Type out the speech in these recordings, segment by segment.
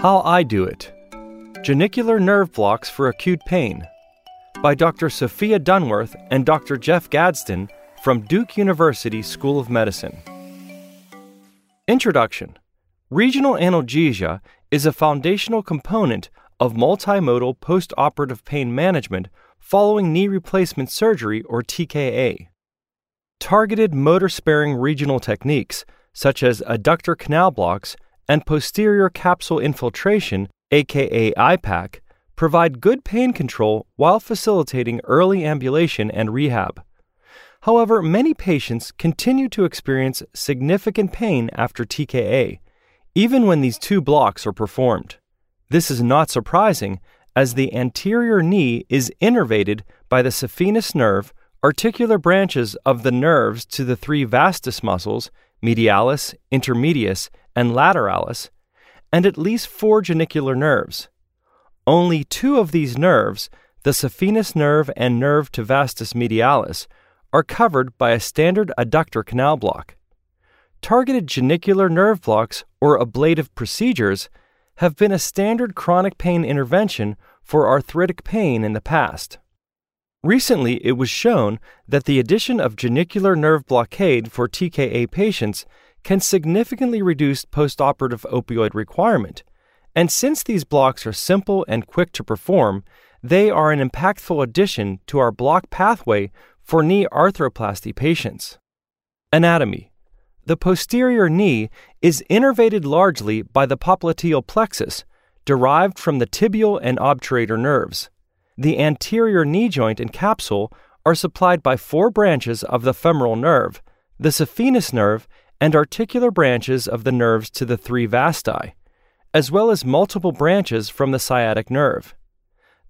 How I Do It Genicular Nerve Blocks for Acute Pain by Dr. Sophia Dunworth and Dr. Jeff Gadsden from Duke University School of Medicine. Introduction Regional analgesia is a foundational component of multimodal postoperative pain management following knee replacement surgery or TKA. Targeted motor sparing regional techniques, such as adductor canal blocks and posterior capsule infiltration, aka IPAC, provide good pain control while facilitating early ambulation and rehab. However, many patients continue to experience significant pain after TKA, even when these two blocks are performed. This is not surprising, as the anterior knee is innervated by the saphenous nerve, articular branches of the nerves to the three vastus muscles, medialis, intermedius, and lateralis, and at least four genicular nerves. Only two of these nerves, the saphenous nerve and nerve to vastus medialis, are covered by a standard adductor canal block. Targeted genicular nerve blocks or ablative procedures have been a standard chronic pain intervention for arthritic pain in the past. Recently, it was shown that the addition of genicular nerve blockade for TKA patients can significantly reduce postoperative opioid requirement. And since these blocks are simple and quick to perform, they are an impactful addition to our block pathway for knee arthroplasty patients. Anatomy The posterior knee is innervated largely by the popliteal plexus, derived from the tibial and obturator nerves. The anterior knee joint and capsule are supplied by four branches of the femoral nerve, the saphenous nerve, and articular branches of the nerves to the three vasti, as well as multiple branches from the sciatic nerve.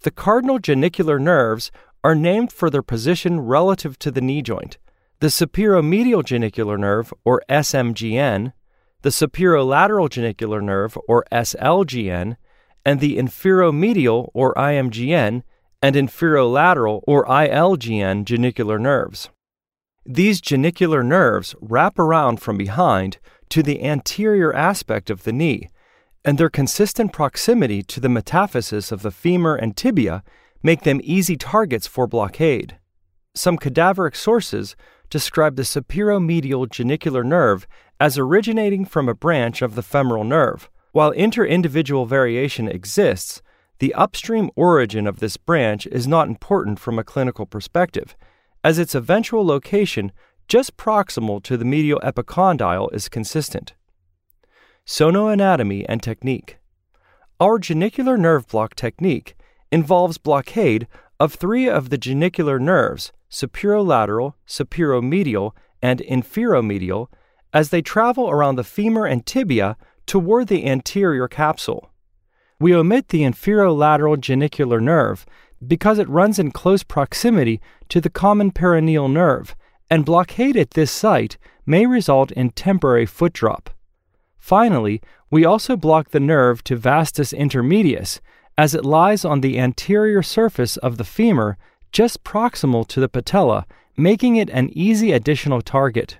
The cardinal genicular nerves are named for their position relative to the knee joint. The superomedial genicular nerve, or SMGN, the superolateral genicular nerve, or SLGN, and the inferomedial, or IMGN, and inferolateral, or ILGN genicular nerves. These genicular nerves wrap around from behind to the anterior aspect of the knee, and their consistent proximity to the metaphysis of the femur and tibia make them easy targets for blockade. Some cadaveric sources describe the superomedial genicular nerve as originating from a branch of the femoral nerve. While inter-individual variation exists, the upstream origin of this branch is not important from a clinical perspective as its eventual location just proximal to the medial epicondyle is consistent. Sonoanatomy and technique. Our genicular nerve block technique involves blockade of three of the genicular nerves, superolateral, superomedial, and inferomedial, as they travel around the femur and tibia toward the anterior capsule. We omit the inferolateral genicular nerve because it runs in close proximity to the common peroneal nerve, and blockade at this site may result in temporary foot drop. Finally, we also block the nerve to vastus intermedius, as it lies on the anterior surface of the femur just proximal to the patella, making it an easy additional target.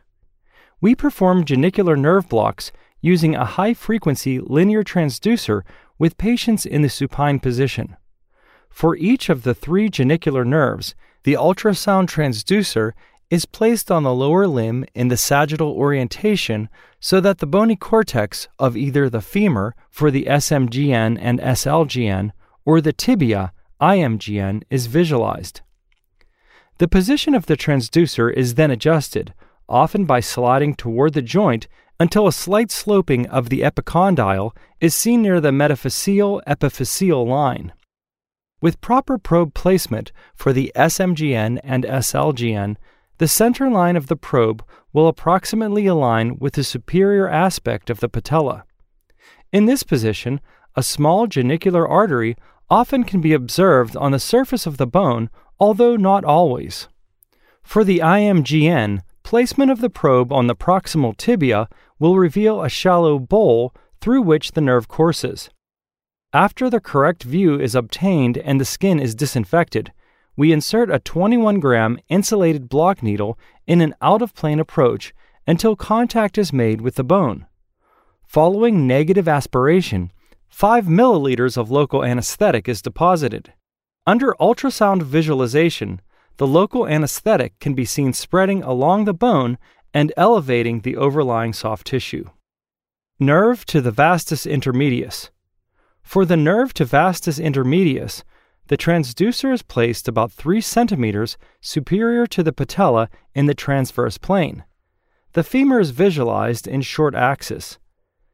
We perform genicular nerve blocks using a high frequency linear transducer with patients in the supine position. For each of the three genicular nerves, the ultrasound transducer is placed on the lower limb in the sagittal orientation so that the bony cortex of either the femur for the SMGN and SLGN or the tibia IMGN is visualized. The position of the transducer is then adjusted, often by sliding toward the joint until a slight sloping of the epicondyle is seen near the metaphyseal epiphyseal line. With proper probe placement for the SMGN and SLGN, the center line of the probe will approximately align with the superior aspect of the patella. In this position, a small genicular artery often can be observed on the surface of the bone, although not always. For the IMGN, placement of the probe on the proximal tibia will reveal a shallow bowl through which the nerve courses. After the correct view is obtained and the skin is disinfected, we insert a 21 gauge insulated block needle in an out of plane approach until contact is made with the bone. Following negative aspiration, 5 milliliters of local anesthetic is deposited. Under ultrasound visualization, the local anesthetic can be seen spreading along the bone and elevating the overlying soft tissue. Nerve to the vastus intermedius. For the nerve to vastus intermedius, the transducer is placed about 3 centimeters superior to the patella in the transverse plane. The femur is visualized in short axis.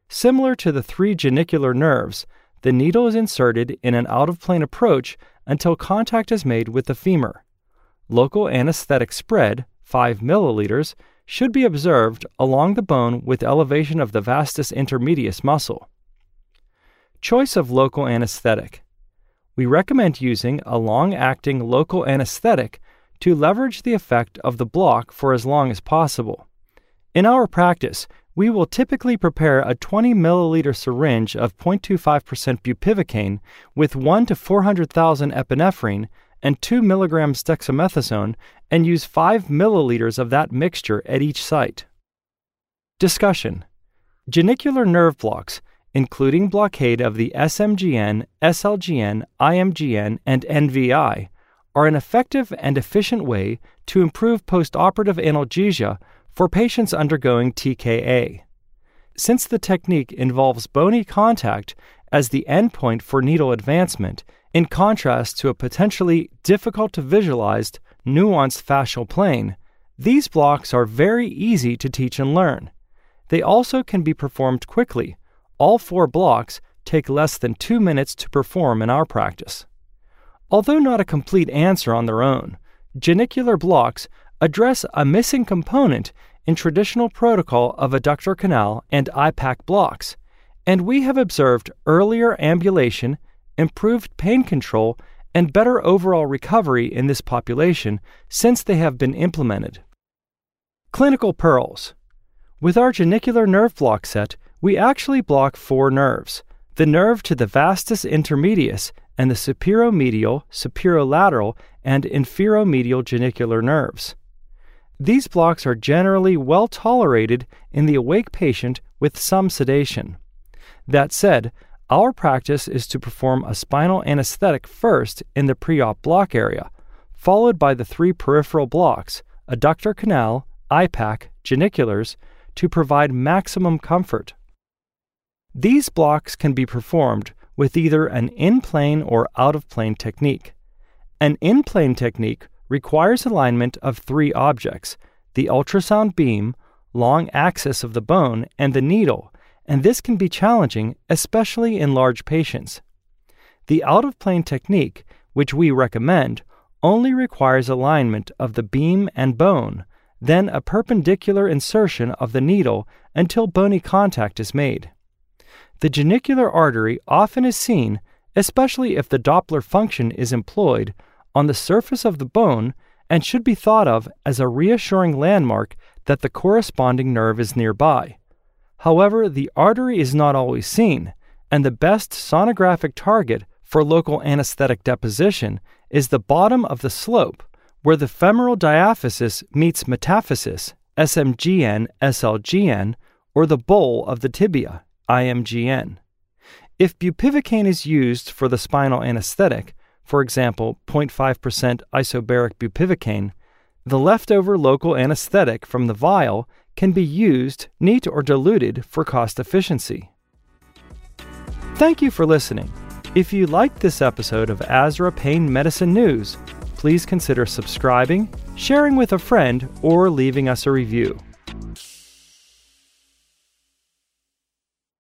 Similar to the three genicular nerves, the needle is inserted in an out of plane approach until contact is made with the femur. Local anesthetic spread, 5 milliliters, should be observed along the bone with elevation of the vastus intermedius muscle. Choice of local anesthetic. We recommend using a long acting local anesthetic to leverage the effect of the block for as long as possible. In our practice, we will typically prepare a 20 milliliter syringe of 0.25% bupivacaine with 1 to 400,000 epinephrine and 2 milligrams dexamethasone and use 5 milliliters of that mixture at each site. Discussion Genicular nerve blocks, including blockade of the SMGN, SLGN, IMGN, and NVI, are an effective and efficient way to improve postoperative analgesia for patients undergoing TKA. Since the technique involves bony contact as the endpoint for needle advancement, in contrast to a potentially difficult to visualize nuanced fascial plane, these blocks are very easy to teach and learn. They also can be performed quickly. All four blocks take less than two minutes to perform in our practice. Although not a complete answer on their own, genicular blocks address a missing component in traditional protocol of adductor canal and IPAC blocks, and we have observed earlier ambulation improved pain control, and better overall recovery in this population since they have been implemented. Clinical pearls. With our genicular nerve block set, we actually block four nerves the nerve to the vastus intermedius and the superomedial, superolateral, and inferomedial genicular nerves. These blocks are generally well tolerated in the awake patient with some sedation. That said, our practice is to perform a spinal anesthetic first in the pre op block area, followed by the three peripheral blocks, adductor canal, IPAC, geniculars, to provide maximum comfort. These blocks can be performed with either an in plane or out of plane technique. An in plane technique requires alignment of three objects the ultrasound beam, long axis of the bone, and the needle and this can be challenging, especially in large patients. The out of plane technique, which we recommend, only requires alignment of the beam and bone, then a perpendicular insertion of the needle until bony contact is made. The genicular artery often is seen, especially if the Doppler function is employed, on the surface of the bone and should be thought of as a reassuring landmark that the corresponding nerve is nearby. However, the artery is not always seen, and the best sonographic target for local anesthetic deposition is the bottom of the slope, where the femoral diaphysis meets metaphysis, SMGN, SLGN, or the bowl of the tibia, IMGN. If bupivacaine is used for the spinal anesthetic, for example, 0.5% isobaric bupivacaine, the leftover local anesthetic from the vial can be used, neat or diluted, for cost efficiency. Thank you for listening. If you liked this episode of ASRA Pain Medicine News, please consider subscribing, sharing with a friend, or leaving us a review.